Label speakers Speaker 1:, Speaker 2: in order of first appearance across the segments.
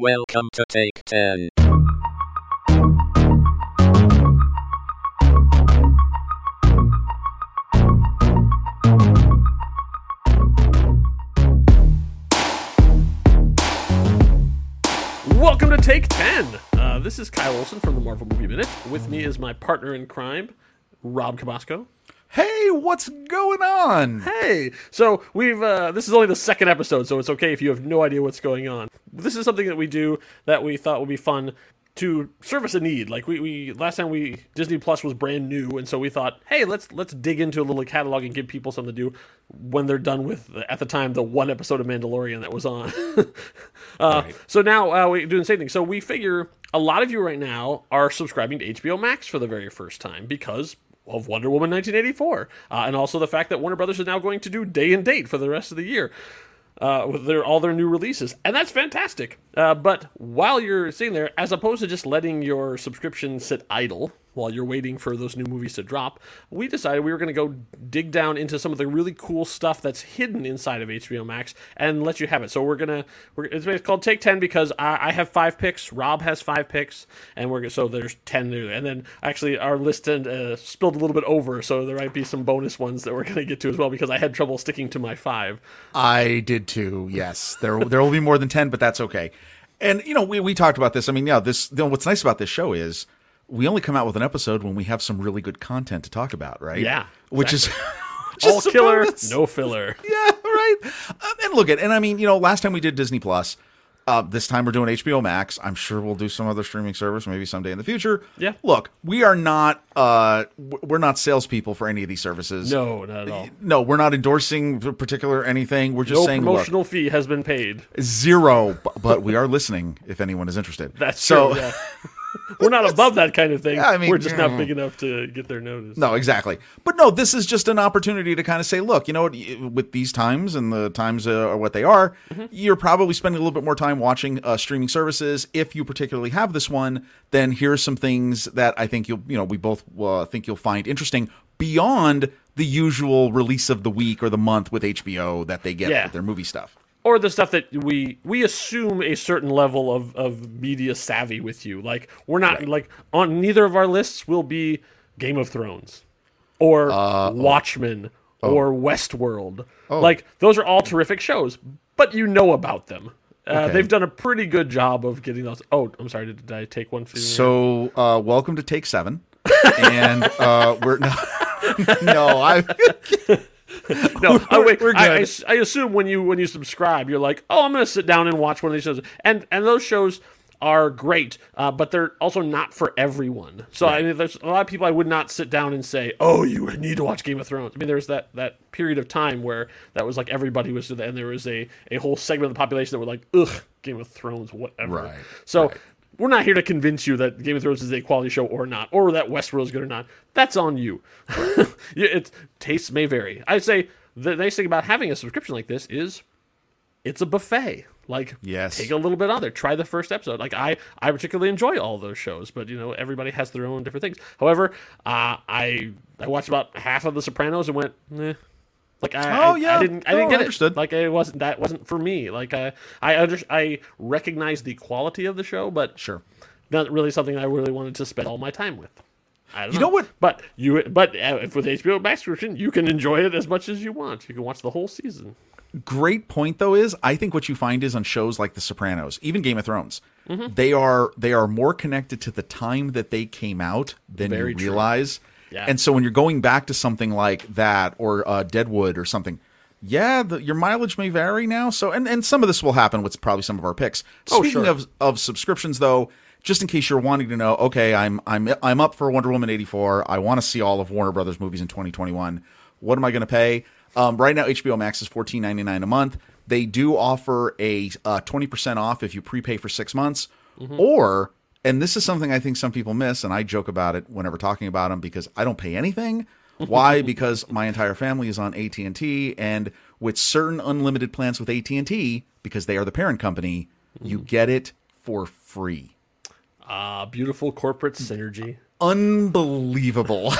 Speaker 1: Welcome to Take 10.
Speaker 2: Welcome to Take 10. Uh, this is Kyle Olson from the Marvel Movie Minute. With me is my partner in crime, Rob Cabasco.
Speaker 3: Hey, what's going on?
Speaker 2: Hey, so we've uh, this is only the second episode, so it's okay if you have no idea what's going on. This is something that we do that we thought would be fun to service a need. Like we, we last time we Disney Plus was brand new, and so we thought, hey, let's let's dig into a little catalog and give people something to do when they're done with at the time the one episode of Mandalorian that was on. uh, So now uh, we're doing the same thing. So we figure a lot of you right now are subscribing to HBO Max for the very first time because of Wonder Woman 1984, uh, and also the fact that Warner Brothers is now going to do day and date for the rest of the year uh, with their all their new releases, and that's fantastic. Uh, but while you're sitting there, as opposed to just letting your subscription sit idle while you're waiting for those new movies to drop, we decided we were going to go dig down into some of the really cool stuff that's hidden inside of HBO Max and let you have it. So we're gonna we're, it's called Take Ten because I, I have five picks, Rob has five picks, and we're so there's ten new. And then actually our list uh, spilled a little bit over, so there might be some bonus ones that we're going to get to as well because I had trouble sticking to my five.
Speaker 3: I did too. Yes, there there will be more than ten, but that's okay. And you know, we we talked about this. I mean, yeah, this. You know, what's nice about this show is we only come out with an episode when we have some really good content to talk about, right?
Speaker 2: Yeah,
Speaker 3: which is
Speaker 2: All killer,
Speaker 3: bonus.
Speaker 2: no filler.
Speaker 3: yeah, right. Um, and look at, and I mean, you know, last time we did Disney Plus. Uh, this time we're doing HBO Max. I'm sure we'll do some other streaming service maybe someday in the future.
Speaker 2: Yeah.
Speaker 3: Look, we are not uh, we're not salespeople for any of these services.
Speaker 2: No, not at all.
Speaker 3: No, we're not endorsing particular anything. We're just
Speaker 2: No
Speaker 3: saying, look,
Speaker 2: promotional fee has been paid.
Speaker 3: zero, but we are listening if anyone is interested.
Speaker 2: That's
Speaker 3: so.
Speaker 2: true. Yeah. We're not above that kind of thing.
Speaker 3: Yeah, I mean,
Speaker 2: We're just not big enough to get their notice.
Speaker 3: No, exactly. But no, this is just an opportunity to kind of say, look, you know what, with these times and the times uh, are what they are,
Speaker 2: Mm-hmm.
Speaker 3: you're probably spending a little bit more time watching uh, streaming services. If you particularly have this one, then here's some things that I think you'll, you know, we both uh, think you'll find interesting beyond the usual release of the week or the month with HBO that they get
Speaker 2: Yeah.
Speaker 3: with their movie stuff.
Speaker 2: Or the stuff that we we assume a certain level of, of media savvy with you. Like we're not like on neither of our lists will be Game of Thrones or
Speaker 3: Uh,
Speaker 2: Watchmen
Speaker 3: oh.
Speaker 2: or Westworld. Like those are all terrific shows, but you know about them. Uh,
Speaker 3: Okay.
Speaker 2: They've done a pretty good job of getting those. Oh, I'm sorry. Did, did I take one for you?
Speaker 3: So, uh, welcome to Take Seven. and uh, we're no, no, I
Speaker 2: no, I, wait, I, I
Speaker 3: good.
Speaker 2: assume when you when you subscribe, you're like, oh, I'm going to sit down and watch one of these shows, and and those shows are great, uh, but they're also not for everyone. So I mean, there's a lot of people I would not sit down and say, oh, you need to watch Game of Thrones. I mean, there's that that period of time where that was like everybody was, to the and there was a a whole segment of the population that were like, ugh, Game of Thrones, whatever.
Speaker 3: Right,
Speaker 2: So. We're not here to convince you that Game of Thrones is a quality show or not, or that Westworld is good or not. That's on you. It's tastes may vary. I say the nice thing about having a subscription like this is it's a buffet. Like,
Speaker 3: Yes.
Speaker 2: take a little bit on there. Try the first episode. Like, I, I particularly enjoy all those shows, but you know, everybody has their own different things. However, uh, I I watched about half of The Sopranos and went, eh. Like I,
Speaker 3: Oh, yeah.
Speaker 2: I didn't, I didn't
Speaker 3: No,
Speaker 2: get
Speaker 3: understood.
Speaker 2: it. Like it wasn't that wasn't for me. Like I, I under, I recognize the quality of the show, but
Speaker 3: sure.
Speaker 2: not really something I really wanted to spend all my time with. I don't
Speaker 3: You know what-
Speaker 2: But you, but uh, if with HBO Max subscription, you can enjoy it as much as you want. You can watch the whole season.
Speaker 3: great point though is I think what you find is on shows like The Sopranos, even Game of Thrones,
Speaker 2: Mm-hmm.
Speaker 3: they are they are more connected to the time that they came out than
Speaker 2: Very
Speaker 3: you
Speaker 2: true. Yeah.
Speaker 3: And so when you're going back to something like that or uh, Deadwood or something, yeah, the, your mileage may vary now. So and and some of this will happen with probably some of our picks.
Speaker 2: Oh,
Speaker 3: Speaking
Speaker 2: sure.
Speaker 3: of of subscriptions though, just in case you're wanting to know, okay, I'm I'm I'm up for Wonder Woman 84. I want to see all of Warner Brothers movies in 2021. What am I going to pay? Um, right now, HBO Max is $14.99 a month. They do offer a uh, 20% off if you prepay for six months, or and this is something I think some people miss, and I joke about it whenever talking about them because I don't pay anything. Why? because my entire family is on AT and T, and with certain unlimited plans with AT and T, because they are the parent company, you get it for free.
Speaker 2: Ah, beautiful corporate synergy.
Speaker 3: Unbelievable.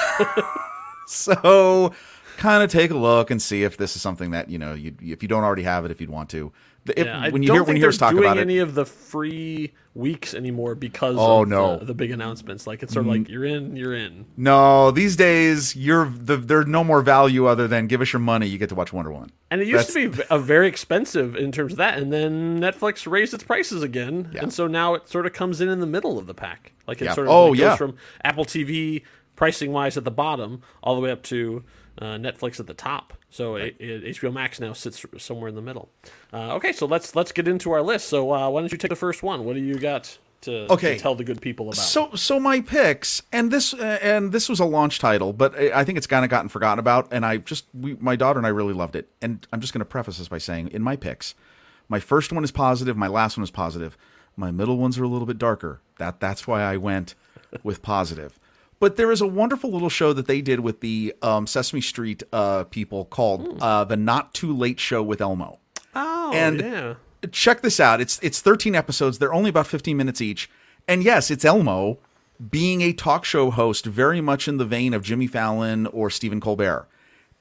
Speaker 3: so, kind of take a look and see if this is something that you know, you if you don't already have it, if you'd want to. The-
Speaker 2: Yeah,
Speaker 3: when you hear when you hear us talk
Speaker 2: doing
Speaker 3: about
Speaker 2: any
Speaker 3: it,
Speaker 2: of the free weeks anymore because
Speaker 3: Oh,
Speaker 2: of
Speaker 3: no.
Speaker 2: the, the big announcements. Like it's sort of like mm. you're in, you're in.
Speaker 3: no, these days you're the, there's no more value other than give us your money, you get to watch Wonder Woman.
Speaker 2: And it used to be a very expensive in terms of that, and then Netflix raised its prices again,
Speaker 3: Yeah.
Speaker 2: and so now it sort of comes in in the middle of the pack. Like it
Speaker 3: Yeah.
Speaker 2: sort of
Speaker 3: Oh,
Speaker 2: like, goes
Speaker 3: yeah.
Speaker 2: from Apple TV pricing wise at the bottom all the way up to uh, Netflix at the top. So it, it, HBO Max now sits somewhere in the middle. Uh, okay, so let's let's get into our list. So uh, why don't you take the first one? What do you got to,
Speaker 3: Okay.
Speaker 2: to tell the good people about?
Speaker 3: So so my picks and this uh, and this was a launch title, but I I think it's kind of gotten forgotten about and I just we, my daughter and I really loved it. And I'm just going to preface this by saying in my picks, my first one is positive, my last one is positive. My middle ones are a little bit darker. That that's why I went with positive. But there is a wonderful little show that they did with the um, Sesame Street uh, people called uh, the Not Too Late Show with Elmo
Speaker 2: oh,
Speaker 3: and
Speaker 2: yeah.
Speaker 3: check this out. It's it's 13 episodes. They're only about 15 minutes each. And yes, it's Elmo being a talk show host, very much in the vein of Jimmy Fallon or Stephen Colbert.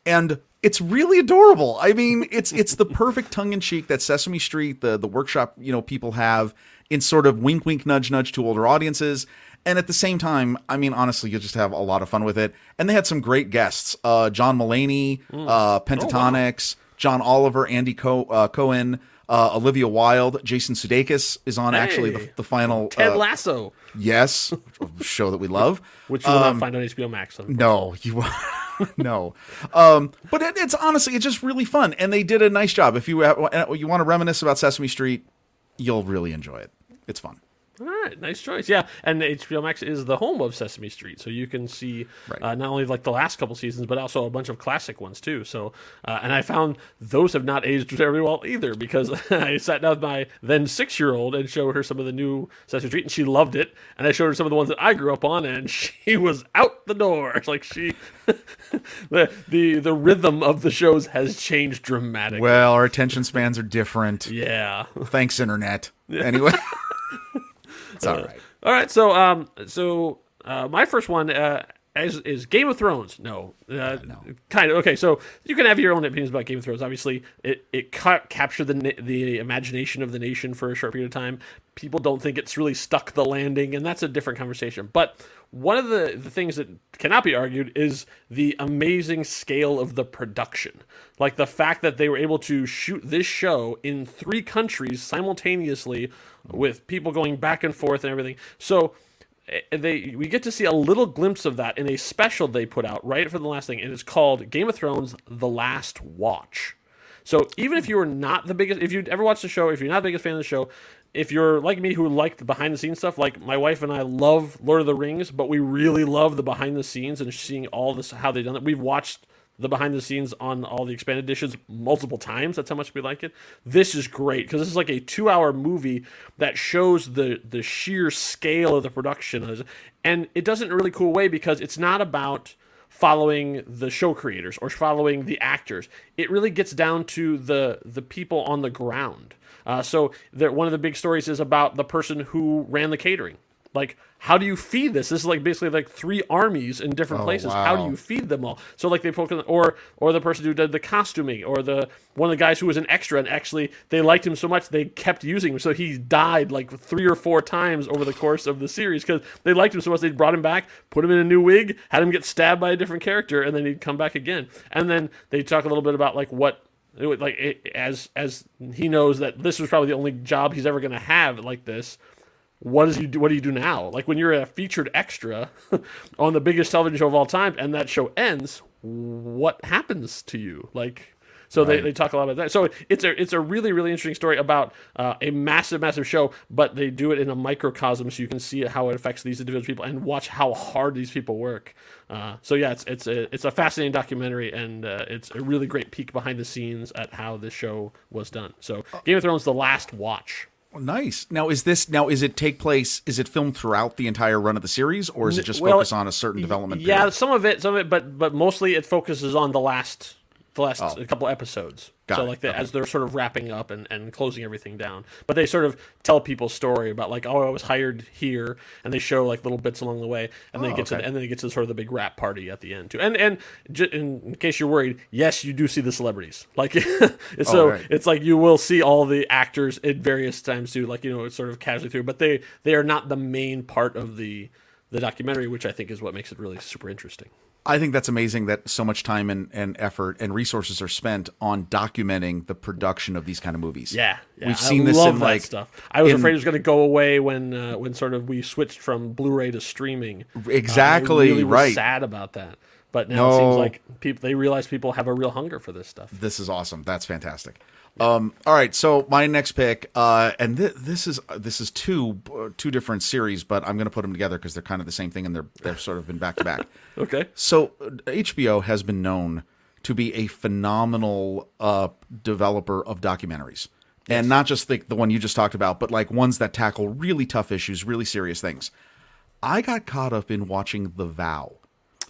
Speaker 3: And it's really adorable. I mean, it's it's the perfect tongue in cheek that Sesame Street, the the workshop, you know, people have in sort of wink wink nudge nudge to older audiences. And at the same time, I mean, honestly, you'll just have a lot of fun with it. And they had some great guests: uh, John Mulaney, uh, Pentatonix, John Oliver, Andy Co- uh, Cohen, Uh, Olivia Wilde, Jason Sudeikis is on actually the, the final.
Speaker 2: Ted
Speaker 3: uh,
Speaker 2: Lasso,
Speaker 3: yes, show that we love.
Speaker 2: which you will
Speaker 3: Um,
Speaker 2: not find on HBO Max.
Speaker 3: No, you won't no. Um, but it, it's honestly it's just really fun, and they did a nice job. If you uh, you want to reminisce about Sesame Street, you'll really enjoy it. It's fun.
Speaker 2: All right, nice choice. Yeah, and HBO Max is the home of Sesame Street, so you can see
Speaker 3: Right.
Speaker 2: uh, not only like the last couple seasons, but also a bunch of classic ones too. So, uh, and I found those have not aged very well either because I sat down with my then six-year-old and showed her some of the new Sesame Street, and she loved it. And I showed her some of the ones that I grew up on, and she was out the door. Like she, the the the rhythm of the shows has changed dramatically.
Speaker 3: Well, our attention spans are different.
Speaker 2: yeah.
Speaker 3: Thanks, internet. Anyway, it's all right.
Speaker 2: All right, so um, so uh, my first one uh, is, is Game of Thrones. No, uh, kind of okay. So you can have your own opinions about Game of Thrones. Obviously, it it ca- captured the the imagination of the nation for a short period of time. People don't think it's really stuck the landing, and that's a different conversation. But one of the, the things that cannot be argued is the amazing scale of the production. Like the fact that they were able to shoot this show in three countries simultaneously with people going back and forth and everything. So Eh, they we get to see a little glimpse of that in a special they put out right for the last thing and it's called Game of Thrones The Last Watch. So even if you were not the biggest if you ever watched the show, if you're not the biggest fan of the show, if you're like me who like the behind the scenes stuff, like my wife and I love Lord of the Rings, but we really love the behind the scenes and seeing all this how they've done it. We've watched the behind the scenes on all the expanded editions multiple times. That's how much we like it. This is great because this is like a two-hour movie that shows the the sheer scale of the production, and it does it in a really cool way because it's not about following the show creators or following the actors. It really gets down to the the people on the ground. Uh, so one of the big stories is about the person who ran the catering. Like, how do you feed this? This is like basically like three armies in different oh, places. How do you feed them all? So like they focus or or the person who did the costuming, or the one of the guys who was an extra, and actually they liked him so much they kept using him. So he died like three or four times over the course of the series because they liked him so much they brought him back, put him in a new wig, had him get stabbed by a different character, and then he'd come back again. And then they talk a little bit about like what it would- like it, as as he knows that this was probably the only job he's ever going to have like this what does you do what do you do now? Like when you're a featured extra on the biggest television show of all time and that show ends what happens to you? Like so they, they talk a lot about that. So it's a it's a really really interesting story about uh, a massive massive show but they do it in a microcosm so you can see how it affects these individual people and watch how hard these people work. Uh, so yeah it's it's a it's a fascinating documentary and uh, it's a really great peek behind the scenes at how this show was done. So game of thrones the last watch
Speaker 3: Nice. Now, is this now? Is it take place? Is it filmed throughout the entire run of the series, or is it just
Speaker 2: Well,
Speaker 3: focus on a certain development?
Speaker 2: Yeah,
Speaker 3: period?
Speaker 2: some of it, some of it, but but mostly it focuses on the last the last
Speaker 3: Oh.
Speaker 2: couple episodes.
Speaker 3: Got
Speaker 2: so like the,
Speaker 3: Okay.
Speaker 2: as they're sort of wrapping up and, and closing everything down, but they sort of tell people's story about like oh I was hired here, and they show like little bits along the way, and then
Speaker 3: Oh,
Speaker 2: they get to
Speaker 3: okay.
Speaker 2: and then they get to sort of the big rap party at the end too. And and j- in, case you're worried, yes, you do see the celebrities. Like oh, so,
Speaker 3: Oh, right.
Speaker 2: it's like you will see all the actors at various times too. Like you know, it's sort of casually through, but they they are not the main part of the the documentary, which I think is what makes it really super interesting.
Speaker 3: I think that's amazing that so much time and, and effort and resources are spent on documenting the production of these kind of movies.
Speaker 2: Yeah, yeah,
Speaker 3: we've seen
Speaker 2: I
Speaker 3: this
Speaker 2: love
Speaker 3: in
Speaker 2: that
Speaker 3: like
Speaker 2: stuff. I was
Speaker 3: in-
Speaker 2: afraid it was going to go away when uh, when sort of we switched from Blu-ray to streaming. Uh,
Speaker 3: Exactly,
Speaker 2: I really was
Speaker 3: right.
Speaker 2: Sad about that, but now it seems like people they realize people have a real hunger for this stuff.
Speaker 3: This is awesome. That's fantastic. Um, all right, so my next pick, uh, and th- this is this is two uh, two different series, but I'm going to put them together because they're kind of the same thing and they're they've sort of been back to back.
Speaker 2: Okay,
Speaker 3: So uh, HBO has been known to be a phenomenal uh, developer of documentaries, and not just the the one you just talked about, but like ones that tackle really tough issues, really serious things. I got caught up in watching The Vow,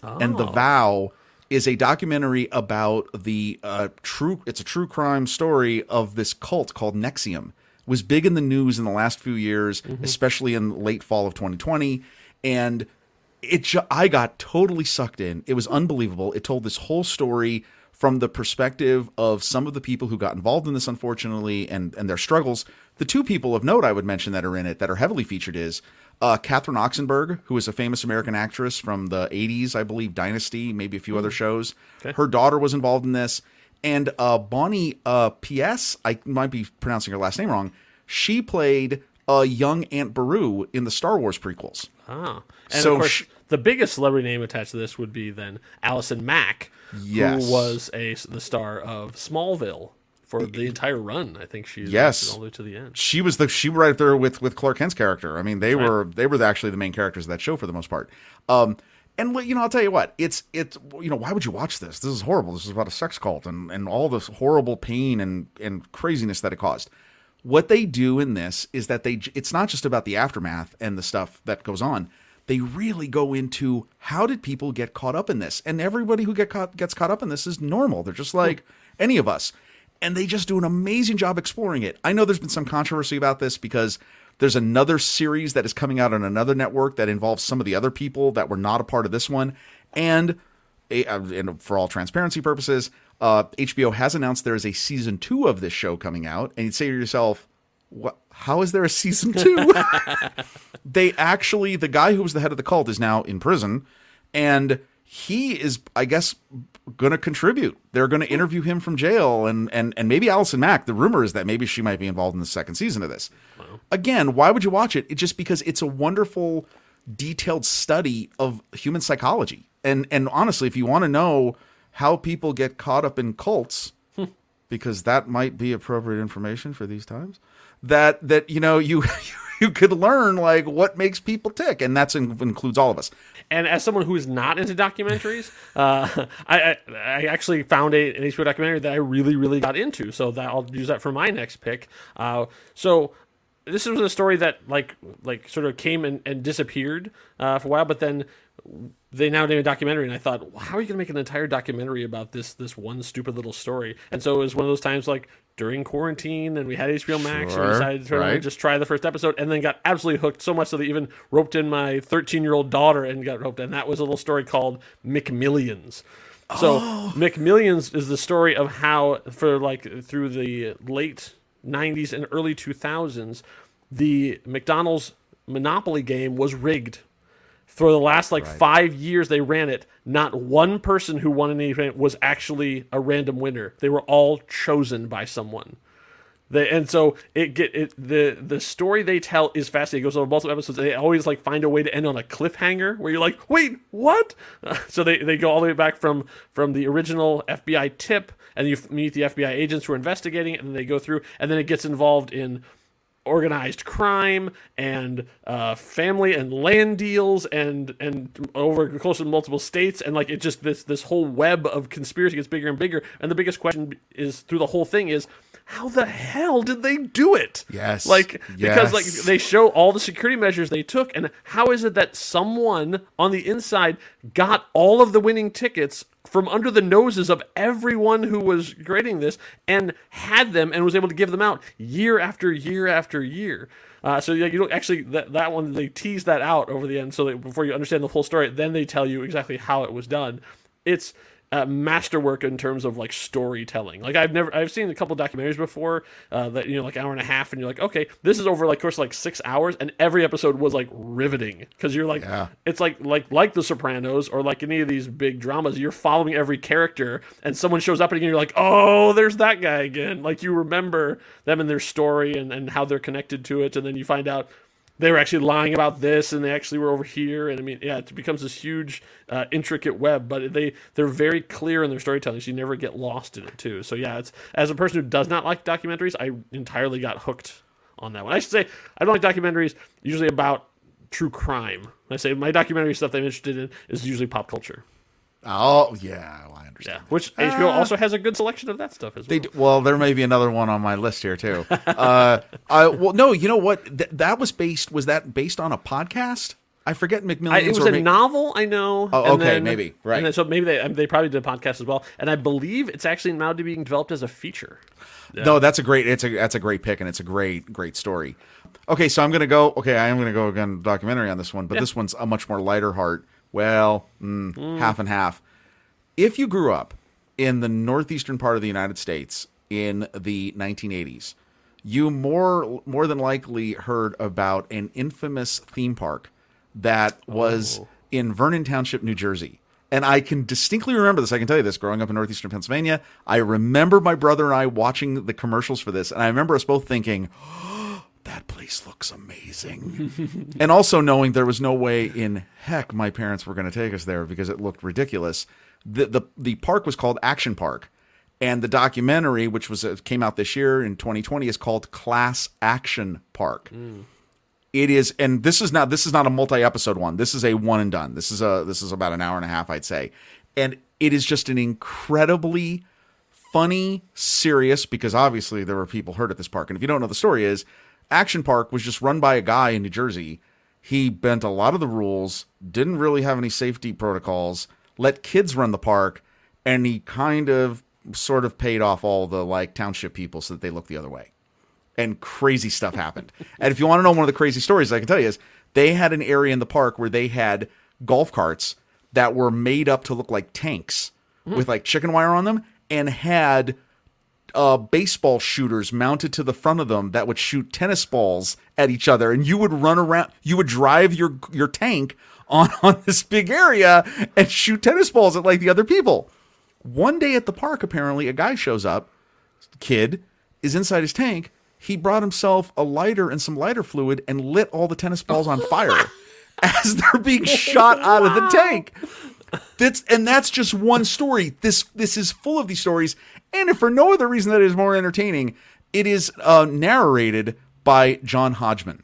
Speaker 3: and The Vow is a documentary about the uh, true. It's a true crime story of this cult called NXIVM. It was big in the news in the last few years, especially in late fall of 2020, and it ju- I got totally sucked in. It was unbelievable. It told this whole story from the perspective of some of the people who got involved in this unfortunately and and their struggles. The two people of note I would mention that are in it that are heavily featured is uh, Catherine Oxenberg, who is a famous American actress from the 80s, I believe, Dynasty, maybe a few other shows. Her daughter was involved in this. And uh, Bonnie uh, Piesse I might be pronouncing her last name wrong. She played a young Aunt Beru in the Star Wars prequels.
Speaker 2: Ah. And
Speaker 3: So
Speaker 2: of course,
Speaker 3: sh-
Speaker 2: the biggest celebrity name attached to this would be then Allison Mack,
Speaker 3: Yes.
Speaker 2: who was a the star of Smallville for the entire run. I think she's
Speaker 3: Yes.
Speaker 2: all the way to the end.
Speaker 3: She was the she right up there with with Clark Kent's character. I mean, they were they were actually the main characters of that show for the most part. Um, and you know, I'll tell you what, it's it's you know, why would you watch this? This is horrible. This is about a sex cult and and all this horrible pain and and craziness that it caused. What they do in this is that they it's not just about the aftermath and the stuff that goes on. They really go into how did people get caught up in this? And everybody who get caught gets caught up in this is normal. They're just like any of us and they just do an amazing job exploring it. I know there's been some controversy about this because there's another series that is coming out on another network that involves some of the other people that were not a part of this one, and, eh, uh, and for all transparency purposes, uh, HBO has announced there is a season two of this show coming out, and you'd say to yourself, "What? How is there a season two? they actually the guy who was the head of the cult is now in prison and he is i guess going to contribute. They're going to interview him from jail and and and maybe allison mack the rumor is that maybe she might be involved in the second season of this. Again why would you watch it? It's just because it's a wonderful detailed study of human psychology. And and honestly if you want to know how people get caught up in cults hmm. because that might be appropriate information for these times that that you know you you could learn like what makes people tick. And that's in, includes all of us
Speaker 2: And as someone who is not into documentaries, uh, I, I I actually found a, an HBO documentary that I really really got into. So that I'll use that for my next pick. Uh, so this was a story that like like sort of came and, and disappeared uh, for a while, but then they now did a documentary, and I thought, well, how are you going to make an entire documentary about this this one stupid little story? And so it was one of those times like during quarantine, and we had HBO Max, and we decided to
Speaker 3: right.
Speaker 2: just try the first episode, and then got absolutely hooked so much so they even roped in my 13 year old daughter and got roped, and that was a little story called McMillions. So oh. McMillions is the story of how, for like through the late 90s and early 2000s, the McDonald's Monopoly game was rigged. For the last like five years they ran it, not one person who won an event was actually a random winner. They were all chosen by someone. They, and so it get it the the story they tell is fascinating. It goes over multiple episodes. And they always like find a way to end on a cliffhanger where you're like, wait, what? so they, they go all the way back from from the original FBI tip, and you meet the FBI agents who are investigating it, and then they go through, and then it gets involved in organized crime and uh, family and land deals and and over the to multiple states. And like it just this this whole web of conspiracy gets bigger and bigger. And the biggest question is through the whole thing is how the hell did they do it?
Speaker 3: Yes.
Speaker 2: like because like they show all the security measures they took and how is it that someone on the inside got all of the winning tickets from under the noses of everyone who was grading this and had them and was able to give them out year after year after year? Uh, so yeah, you don't actually that, that one they tease that out over the end so that before you understand the full story then they tell you exactly how it was done. It's uh, masterwork in terms of like storytelling. Like I've never, I've seen a couple documentaries before uh, that you know like hour and a half, and you're like, okay, this is over like course of, like six hours, and every episode was like riveting because you're like,
Speaker 3: Yeah.
Speaker 2: it's like like like The Sopranos or like any of these big dramas. You're following every character, and someone shows up and you're like, oh, there's that guy again. Like you remember them and their story and and how they're connected to it, and then you find out they were actually lying about this and they actually were over here. And i mean yeah it becomes this huge uh, intricate web but they they're very clear in their storytelling. So you never get lost in it too. So yeah it's as a person who does not like documentaries i entirely got hooked on that one. I should say i don't like documentaries usually about true crime. I say my documentary stuff that i'm interested in is usually pop culture
Speaker 3: oh yeah well, i understand
Speaker 2: yeah which hbo also has a good selection of that stuff as well
Speaker 3: They d- well, there may be another one on my list here too. Uh, I, well, no, you know what? Th- that was based. Was that based on a podcast? I forget McMillions.
Speaker 2: I, it was a
Speaker 3: Ma-
Speaker 2: novel, I know.
Speaker 3: Oh,
Speaker 2: and
Speaker 3: okay,
Speaker 2: then-
Speaker 3: maybe, right.
Speaker 2: And then, so maybe they um, they probably did a podcast as well, and I believe it's actually now to being developed as a feature.
Speaker 3: No, that's a great. It's a that's a great pick, and it's a great great story. Okay, so I'm gonna go. Okay, I am gonna go again documentary on this one, but this one's a much more lighter heart. Well, mm, half and half. If you grew up in the northeastern part of the United States in the 1980s, you more more than likely heard about an infamous theme park that was in Vernon Township, New Jersey. And I can distinctly remember this. I can tell you this growing up in northeastern Pennsylvania. I remember my brother and I watching the commercials for this. And I remember us both thinking, that place looks amazing. and also knowing there was no way in heck my parents were going to take us there because it looked ridiculous. The, the, the park was called Action Park. And the documentary, which was uh, came out this year in 2020, is called Class Action Park. It is, and this is not this is not a multi-episode one. This is a one and done. This is a this is about an hour and a half, I'd say, and it is just an incredibly funny, serious because obviously there were people hurt at this park. And if you don't know the story, is Action Park was just run by a guy in New Jersey. He bent a lot of the rules, didn't really have any safety protocols, let kids run the park, and he kind of sort of paid off all the like township people so that they looked the other way and crazy stuff happened. and if you want to know one of the crazy stories I can tell you is they had an area in the park where they had golf carts that were made up to look like tanks hmm. with like chicken wire on them and had uh, baseball shooters mounted to the front of them that would shoot tennis balls at each other, and you would run around. You would drive your your tank on on this big area and shoot tennis balls at like the other people. One day at the park, apparently, a guy shows up. Kid is inside his tank. He brought himself a lighter and some lighter fluid and lit all the tennis balls on fire as they're being shot out of the tank. That's and that's just one story. This this is full of these stories, and if for no other reason that it is more entertaining, it is uh, narrated by John Hodgman.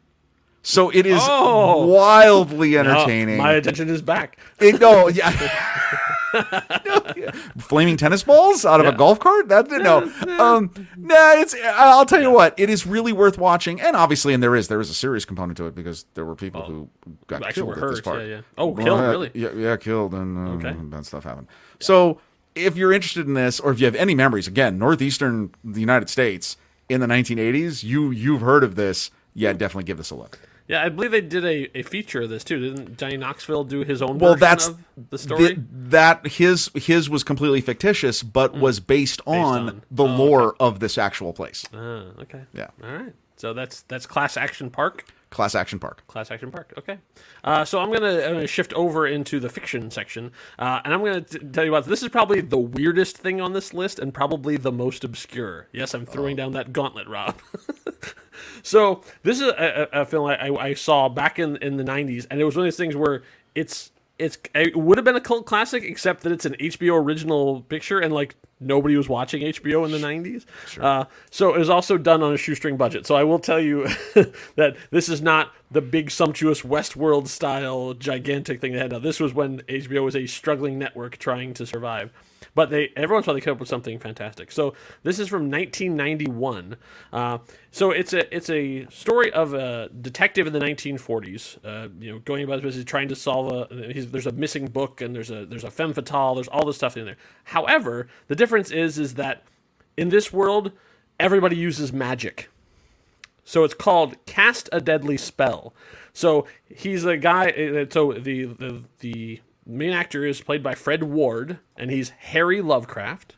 Speaker 3: So it is
Speaker 2: Oh.
Speaker 3: wildly
Speaker 2: Oh,
Speaker 3: entertaining.
Speaker 2: my attention is back.
Speaker 3: It, no, yeah. Yeah. Flaming tennis balls out of a golf cart? That no. Um, nah, it's. I'll tell you what. It is really worth watching, and obviously, and there is there is a serious component to it because there were people who got
Speaker 2: Actually
Speaker 3: killed at this park.
Speaker 2: yeah, yeah. Oh,
Speaker 3: Well,
Speaker 2: killed, really?
Speaker 3: Yeah, yeah, killed, and uh,
Speaker 2: Okay.
Speaker 3: bad stuff happened. So, if you're interested in this, or if you have any memories, again, northeastern the United States in the 1980s, you you've heard of this. Yeah, definitely give this a look.
Speaker 2: Yeah, I believe they did a, a feature of this too. Didn't Johnny Knoxville do his own
Speaker 3: well that's
Speaker 2: the story?
Speaker 3: th- that his his was completely fictitious but was based on,
Speaker 2: on-
Speaker 3: the
Speaker 2: oh,
Speaker 3: lore of this actual place
Speaker 2: Ah, okay.
Speaker 3: Yeah.
Speaker 2: All right. So that's that's Class Action Park.
Speaker 3: class action park
Speaker 2: Class Action Park. Okay. Uh, so I'm gonna, I'm gonna shift over into the fiction section, uh, and I'm gonna t- tell you about this is probably the weirdest thing on this list, and probably the most obscure. Yes, I'm throwing down that gauntlet, Rob. so this is a, a, film I, I, saw back in in the '90s, and it was one of those things where it's it's it would have been a cult classic, except that it's an HBO original picture, and like nobody was watching HBO in the '90s. Uh, so it was also done on a shoestring budget. So I will tell you that this is not the big sumptuous Westworld style gigantic thing they had. Now this was when HBO was a struggling network trying to survive. But they every once in a while they come up with something fantastic. So this is from 1991. Uh, so it's a it's a story of a detective in the 1940s. Uh, you know, going about his business, trying to solve a. There's a missing book and there's a there's a femme fatale. There's all this stuff in there. However, the difference is is that in this world, everybody uses magic. So it's called Cast a Deadly Spell. So he's a guy. uh, So the the the main actor is played by Fred Ward, and he's Harry Lovecraft.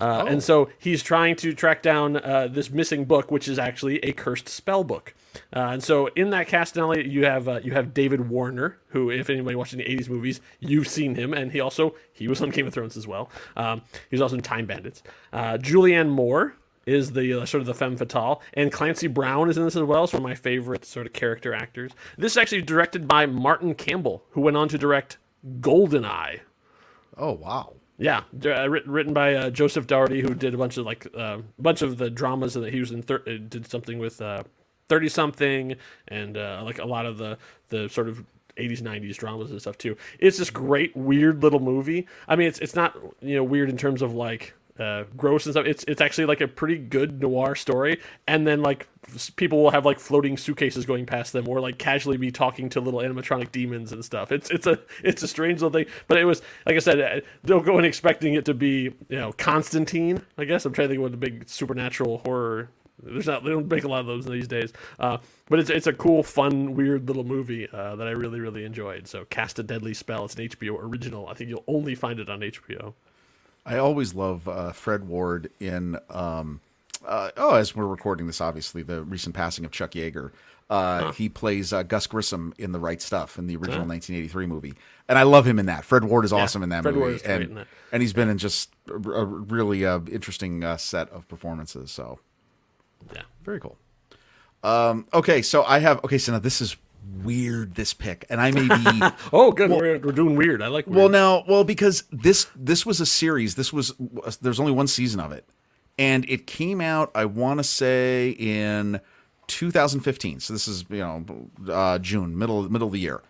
Speaker 2: Uh, And so he's trying to track down uh, this missing book, which is actually a cursed spell book. Uh, and so in that cast, only you have uh, you have David Warner, who, if anybody watching the '80s movies, you've seen him, and he also he was on Game of Thrones as well. Um, he was also in Time Bandits. Uh, Julianne Moore is the uh, sort of the femme fatale, and Clancy Brown is in this as well. It's one of my favorite sort of character actors. This is actually directed by Martin Campbell, who went on to direct Goldeneye.
Speaker 3: oh wow
Speaker 2: Yeah, uh, written, written by uh, Joseph Dougherty, who did a bunch of like uh, a bunch of the dramas, and that he was in thir- uh, did something with thirty something, and uh, like a lot of the the sort of. 80s 90s dramas and stuff too it's this great weird little movie i mean it's it's not you know weird in terms of like uh, gross and stuff. It's it's actually like a pretty good noir story. And then like people will have like floating suitcases going past them or like casually be talking to little animatronic demons and stuff. It's it's a it's a strange little thing. But it was like i said uh, don't go in expecting it to be you know constantine i guess. I'm trying to think what the big supernatural horror there's not they don't make a lot of those these days. Uh, but it's it's a cool fun weird little movie uh, that i really really enjoyed. So cast a deadly spell. It's an hbo original. I think you'll only find it on hbo
Speaker 3: i always love uh, fred ward in um uh, oh as we're recording this obviously the recent passing of chuck yeager Uh, He plays uh, Gus Grissom in The Right Stuff in the original 1983 movie, and I love him in that. Fred Ward is awesome in that
Speaker 2: Fred
Speaker 3: movie,
Speaker 2: Ward is great
Speaker 3: and
Speaker 2: that.
Speaker 3: and he's been in just a, a really uh, interesting uh, set of performances. So
Speaker 2: Yeah.
Speaker 3: very cool. Um, okay, so I have okay. So now this is weird. This pick, and I may be.
Speaker 2: Oh, good. we're, we're doing weird. I like. Weird.
Speaker 3: Well, now, well, because this this was a series. This was there's only one season of it, and it came out. I want to say in 2015. So this is you know uh, June, middle middle of the year.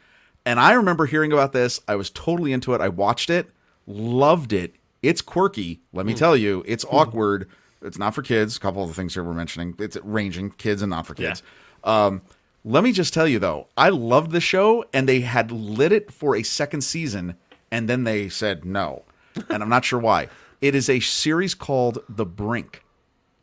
Speaker 3: And I remember hearing about this. I was totally into it. I watched it, loved it. It's quirky. Let me tell you, it's awkward. It's not for kids. A couple of the things here we're mentioning. It's ranging kids and not for kids. Um, let me just tell you though, I loved the show, and they had lit it for a second season, and then they said no, and I'm not sure why. It is a series called The Brink,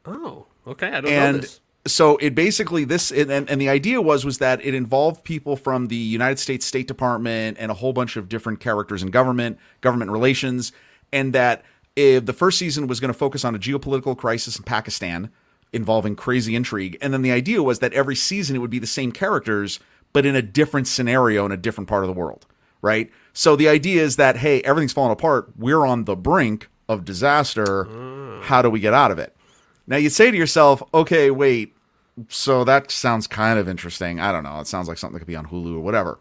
Speaker 2: oh, okay. I don't know
Speaker 3: and
Speaker 2: this.
Speaker 3: so it basically this and, and the idea was was that it involved people from the United States State Department and a whole bunch of different characters in government, government relations, and that if the first season was going to focus on a geopolitical crisis in Pakistan involving crazy intrigue, and then the idea was that every season it would be the same characters but in a different scenario in a different part of the world, right? So the idea is that hey, everything's falling apart. We're on the brink of disaster. How do we get out of it? Now you'd say to yourself, okay, wait, so that sounds kind of interesting. I don't know. It sounds like something that could be on Hulu or whatever.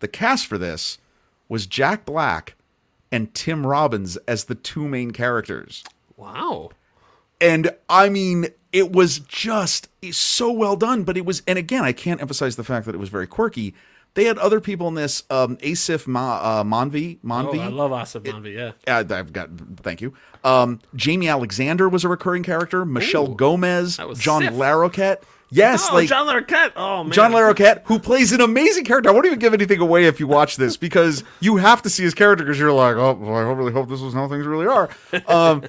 Speaker 3: The cast for this was Jack Black and Tim Robbins as the two main characters.
Speaker 2: Wow.
Speaker 3: And I mean, it was just so well done, but it was, and again, I can't emphasize the fact that it was very quirky. They had other people in this, um, Asif Ma, uh, Mandvi,
Speaker 2: Oh,
Speaker 3: Mandvi.
Speaker 2: I love Aasif Mandvi. Yeah.
Speaker 3: Uh, I've got. Thank you. Um, Jamie Alexander was a recurring character. Michelle
Speaker 2: Ooh,
Speaker 3: Gomez, John
Speaker 2: Sif.
Speaker 3: Larroquette. Yes,
Speaker 2: Oh,
Speaker 3: like
Speaker 2: John Larroquette. Oh man.
Speaker 3: John Larroquette, who plays an amazing character. I won't even give anything away if you watch this because you have to see his character because you're like, oh, well, I really hope this is how things really are. Um,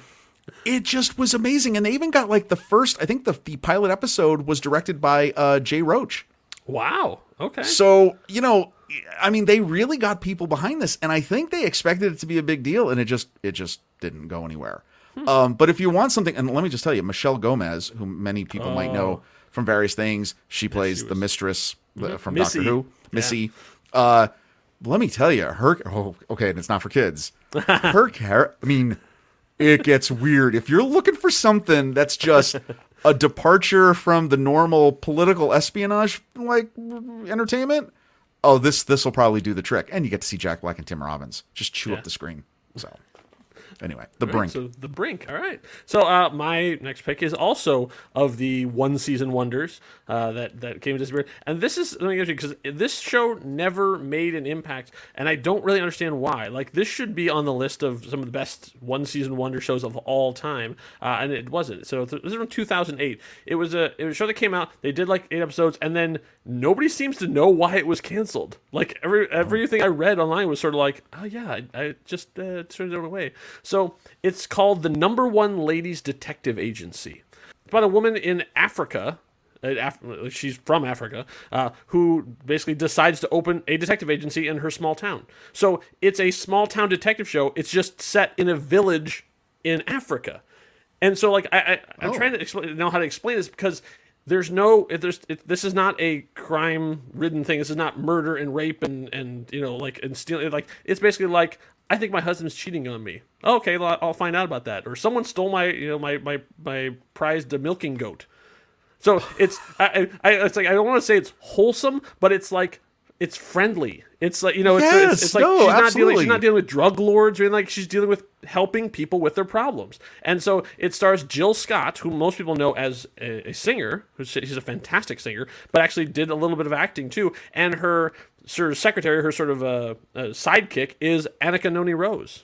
Speaker 3: it just was amazing, and they even got like the first. I think the the pilot episode was directed by uh, Jay Roach.
Speaker 2: Wow. Okay.
Speaker 3: So, you know, I mean, they really got people behind this, and I think they expected it to be a big deal, and it just it just didn't go anywhere. Um, but if you want something, and let me just tell you, Michelle Gomez, who many people might know from various things, she plays the mistress uh, from
Speaker 2: Missy.
Speaker 3: Doctor Who, Missy. Uh, let me tell you, her. Oh, okay, and it's not for kids. Her character. I mean, it gets weird. If you're looking for something that's just a departure from the normal political espionage like entertainment, oh, this this will probably do the trick. And you get to see Jack Black and Tim Robbins just chew
Speaker 2: Yeah.
Speaker 3: up the screen. So anyway, the
Speaker 2: right,
Speaker 3: brink.
Speaker 2: So the brink. All right. So uh, my next pick is also of the one season wonders uh, that that came to disappear. And this is let me get because this show never made an impact, and I don't really understand why. Like this should be on the list of some of the best one season wonder shows of all time, uh, and it wasn't. So this is from 2008. It was a it was a show that came out. They did like eight episodes, and then nobody seems to know why it was canceled. Like every everything I read online was sort of like, oh yeah, I, I just uh, turned it away. So it's called the Number One Ladies Detective Agency. It's about a woman in Africa. uh, Af- she's from Africa, uh, who basically decides to open a detective agency in her small town. So it's a small town detective show. It's just set in a village in Africa. And so, like, I, I I'm trying to explain, know how to explain this because there's no, there's, it, this is not a crime-ridden thing. This is not murder and rape and and you know, like and stealing. Like, it's basically like, I think my husband's cheating on me. Oh, okay, well, I'll find out about that. Or someone stole my, you know, my my my prized milking goat. So it's I, I it's like I don't want to say it's wholesome, but it's like it's friendly. It's like you know, it's, it's,
Speaker 3: Yes,
Speaker 2: it's like
Speaker 3: no,
Speaker 2: she's not dealing
Speaker 3: absolutely.
Speaker 2: she's not dealing with drug lords or anything like she's dealing with helping people with their problems. And so it stars Jill Scott, who most people know as a, a singer, who's she's a fantastic singer, but actually did a little bit of acting too. And her sort of secretary, her sort of uh, uh, sidekick, is Anika Noni Rose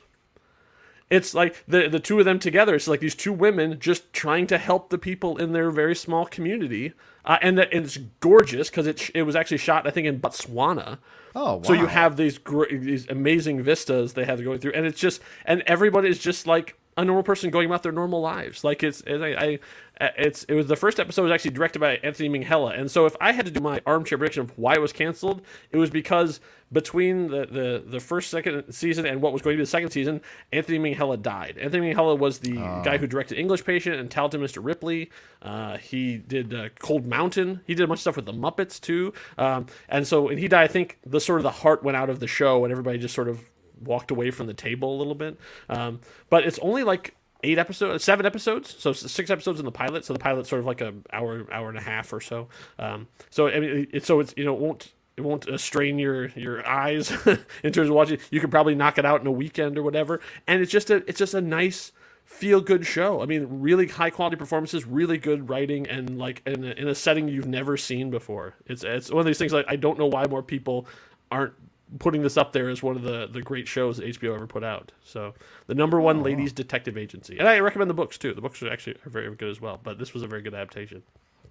Speaker 2: it's like the the two of them together. It's like these two women just trying to help the people in their very small community, uh, and, that, and it's gorgeous because it sh- it was actually shot I think in Botswana.
Speaker 3: Oh,
Speaker 2: So you have these gr- these amazing vistas they have going through, and it's just and everybody is just like a normal person going about their normal lives. Like it's, I, I it's it was the first episode was actually directed by Anthony Minghella, and so if I had to do my armchair prediction of why it was canceled, it was because between the, the, the first second season and what was going to be the second season, Anthony Minghella died. Anthony Minghella was the guy who directed English Patient and Talented Mr. Ripley. Uh, he did uh, Cold Mountain. He did a bunch of stuff with the Muppets too. Um, and so and he died. I think the sort of the heart went out of the show, and everybody just sort of walked away from the table a little bit. Um, but it's only like eight episodes, seven episodes. So six episodes in the pilot. So the pilot's sort of like a hour, hour and a half or so. Um, so I mean, it, so it's you know it won't it won't uh, strain your your eyes in terms of watching. You can probably knock it out in a weekend or whatever. And it's just a it's just a nice feel good show. I mean, really high quality performances, really good writing, and like in a, in a setting you've never seen before. It's it's one of these things like I don't know why more people aren't putting this up there as one of the the great shows that HBO ever put out. So the number one ladies detective agency, and I recommend the books too. The books are actually are very good as well. But this was a very good adaptation.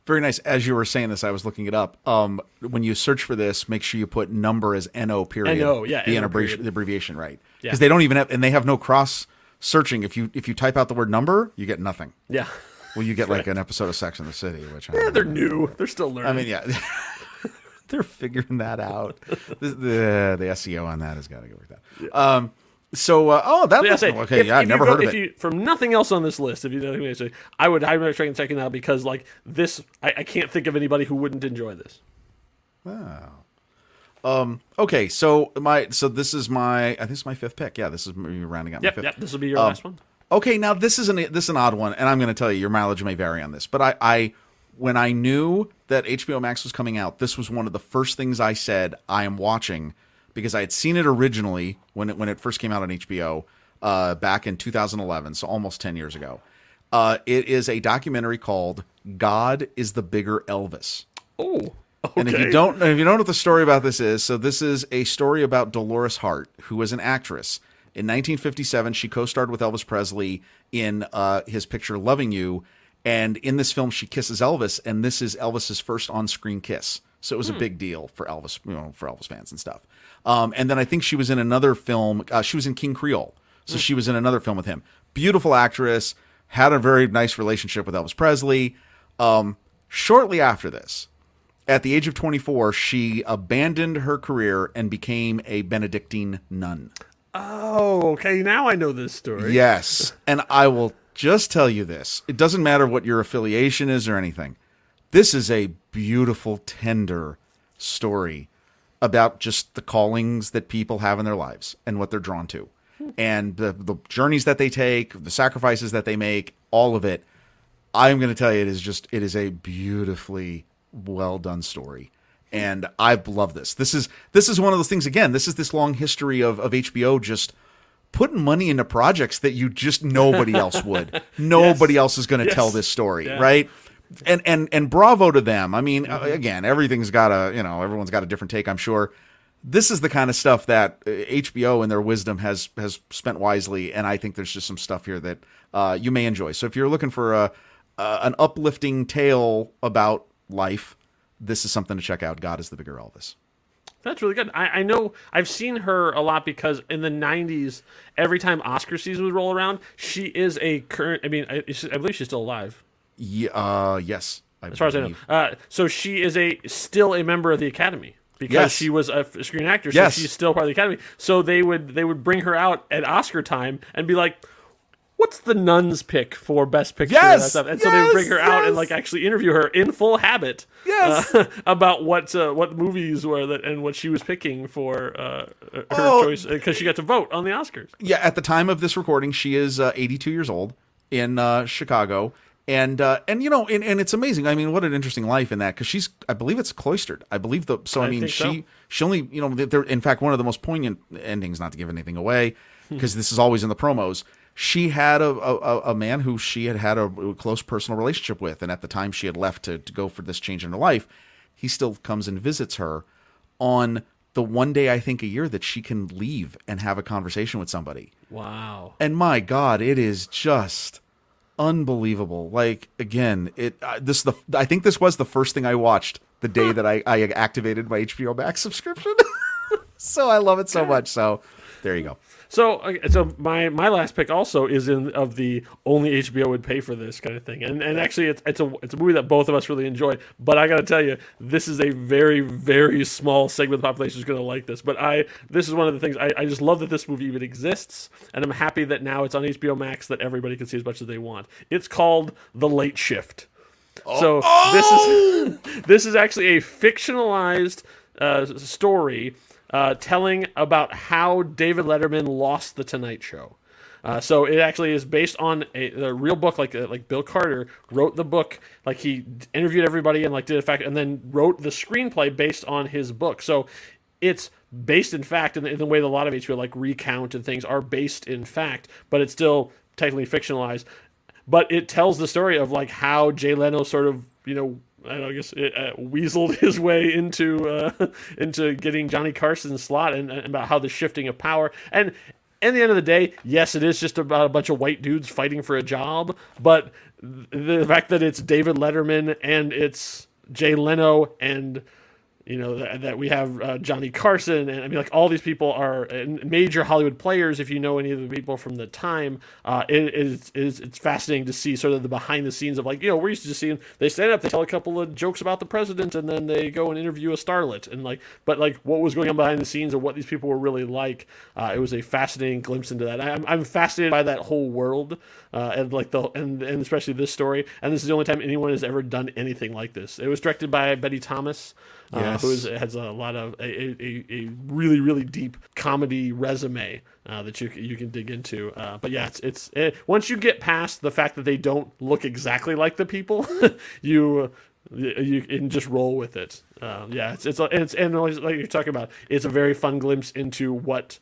Speaker 3: Very nice. As you were saying this, I was looking it up. Um, when you search for this, make sure you put number as no period.
Speaker 2: NO, yeah,
Speaker 3: the,
Speaker 2: NO
Speaker 3: abbreviation, the abbreviation, right?
Speaker 2: Yeah.
Speaker 3: Because they don't even have, and they have no cross searching. If you if you type out the word number, you get nothing.
Speaker 2: Yeah,
Speaker 3: Well, you get like an episode of Sex in the City, which I
Speaker 2: yeah
Speaker 3: don't
Speaker 2: they're new. They're still learning.
Speaker 3: I mean, yeah, they're figuring that out. the, the the SEO on that has got to get worked out. Um, so uh, oh, that
Speaker 2: Yeah,
Speaker 3: looks
Speaker 2: say,
Speaker 3: okay.
Speaker 2: if-
Speaker 3: yeah, I
Speaker 2: if you
Speaker 3: never
Speaker 2: go-
Speaker 3: heard of
Speaker 2: if
Speaker 3: it.
Speaker 2: You, from nothing else on this list, if you know what I mean, I would highly recommend checking it out because like this, I, I can't think of anybody who wouldn't enjoy this. Wow.
Speaker 3: Um, okay, so my so this is my I think it's my fifth pick. Yeah, this is me rounding out my
Speaker 2: Yep,
Speaker 3: fifth.
Speaker 2: yep. This will be your
Speaker 3: Um,
Speaker 2: last one.
Speaker 3: Okay, now this is an this is an odd one, and I'm going to tell you your mileage may vary on this. But I, I when I knew that HBO Max was coming out, this was one of the first things I said I am watching because I had seen it originally when it when it first came out on HBO uh, back in 2011, so almost 10 years ago. Uh, it is a documentary called "God Is the Bigger Elvis."
Speaker 2: Oh, okay.
Speaker 3: And if you don't if you don't know what the story about this is, so this is a story about Dolores Hart, who was an actress. In 1957, she co-starred with Elvis Presley in uh, his picture "Loving You," and in this film, she kisses Elvis, and this is Elvis's first on-screen kiss. So it was a big deal for Elvis, you know, for Elvis fans and stuff. Um, and then I think she was in another film. Uh, she was in King Creole, so she was in another film with him. Beautiful actress, had a very nice relationship with Elvis Presley. Um, shortly after this, at the age of 24, she abandoned her career and became a Benedictine nun.
Speaker 2: oh, okay. Now I know this story.
Speaker 3: Yes. And I will just tell you this it doesn't matter what your affiliation is or anything. This is a beautiful, tender story about just the callings that people have in their lives and what they're drawn to, and the, the journeys that they take, the sacrifices that they make, all of it. I'm going to tell you, it is just, it is a beautifully well done story. And I love this. This is this is one of those things. Again, this is this long history of, of HBO just putting money into projects that you just nobody else would. Nobody else is going to
Speaker 2: Yes.
Speaker 3: tell this story,
Speaker 2: Yeah.
Speaker 3: right? And and and bravo to them. I mean, uh, again, everything's got a you know everyone's got a different take. I'm sure. This is the kind of stuff that uh, HBO in their wisdom has has spent wisely, and I think there's just some stuff here that uh, you may enjoy. So if you're looking for a uh, an uplifting tale about life, this is something to check out. God is the bigger Elvis.
Speaker 2: That's really good. I, I know I've seen her a lot because in the '90s, every time Oscar season would roll around, she is a current. I mean, I, I believe she's still alive,
Speaker 3: Yeah, uh, yes.
Speaker 2: as far as I know. Uh, so she is a still a member of the Academy because
Speaker 3: Yes.
Speaker 2: she was a screen actor. So
Speaker 3: Yes.
Speaker 2: she's still part of the Academy. So they would they would bring her out at Oscar time and be like. What's the nun's pick for best picture? and,
Speaker 3: Yes!
Speaker 2: that stuff? and so they would bring
Speaker 3: Yes!
Speaker 2: her out and like actually interview her in full habit.
Speaker 3: Yes!
Speaker 2: uh, about what uh, what movies were that and what she was picking for uh, her
Speaker 3: Oh.
Speaker 2: choice because she got to vote on the Oscars.
Speaker 3: yeah, at the time of this recording, she is uh, 82 years old in uh, Chicago, and uh, and you know, and, and it's amazing. I mean, what an interesting life in that because she's, I believe, it's cloistered. I believe the. So I,
Speaker 2: I
Speaker 3: mean, she
Speaker 2: so.
Speaker 3: she only, you know, there. In fact, one of the most poignant endings, not to give anything away, because this is always in the promos. She had a, a a man who she had had a close personal relationship with, and at the time she had left to, to go for this change in her life, he still comes and visits her on the one day I think a year that she can leave and have a conversation with somebody.
Speaker 2: Wow.
Speaker 3: And my God, it is just unbelievable. Like again, it uh, this the I think this was the first thing I watched the day that I, I activated my HBO Max subscription. so I love it so much. So There you go.
Speaker 2: So, so my my last pick also is in of the only HBO would pay for this kind of thing, and and actually it's it's a it's a movie that both of us really enjoyed. But I got to tell you, this is a very very small segment of the population who's going to like this. But I this is one of the things I, I just love that this movie even exists, and I'm happy that now it's on HBO Max that everybody can see as much as they want. It's called The Late Shift. So this is this is actually a fictionalized uh, story uh, telling about how David Letterman lost the Tonight Show. Uh, so it actually is based on a, a real book, like uh, like Bill Carter wrote the book, like he interviewed everybody and like did a fact, and then wrote the screenplay based on his book. So it's based in fact in the, in the way that a lot of HBO like recount and things are based in fact, but it's still technically fictionalized. But it tells the story of like how Jay Leno sort of you know I, guess it, uh, weaseled his way into uh, into getting Johnny Carson's slot and, and about how the shifting of power and. At the end of the day, yes, it is just about a bunch of white dudes fighting for a job, but the fact that it's David Letterman and it's Jay Leno and you know that, that we have uh, Johnny Carson and I mean like all these people are uh, major Hollywood players if you know any of the people from the time. Uh, it is is it's fascinating to see sort of the behind the scenes of like you know we're used to seeing they stand up they tell a couple of jokes about the president and then they go and interview a starlet and like but like what was going on behind the scenes and what these people were really like uh, it was a fascinating glimpse into that. I'm, I'm fascinated by that whole world uh, and like the and, and especially this story and this is the only time anyone has ever done anything like this. It was directed by Betty Thomas uh,
Speaker 3: Yes.
Speaker 2: who is, has a lot of a, a, a really really deep comedy resume uh, that you can- you can dig into. Uh, but yeah, it's it's it, once you get past the fact that they don't look exactly like the people, you you can just roll with it. Uh, yeah, it's it's and it's and like you're talking about, it's a very fun glimpse into what.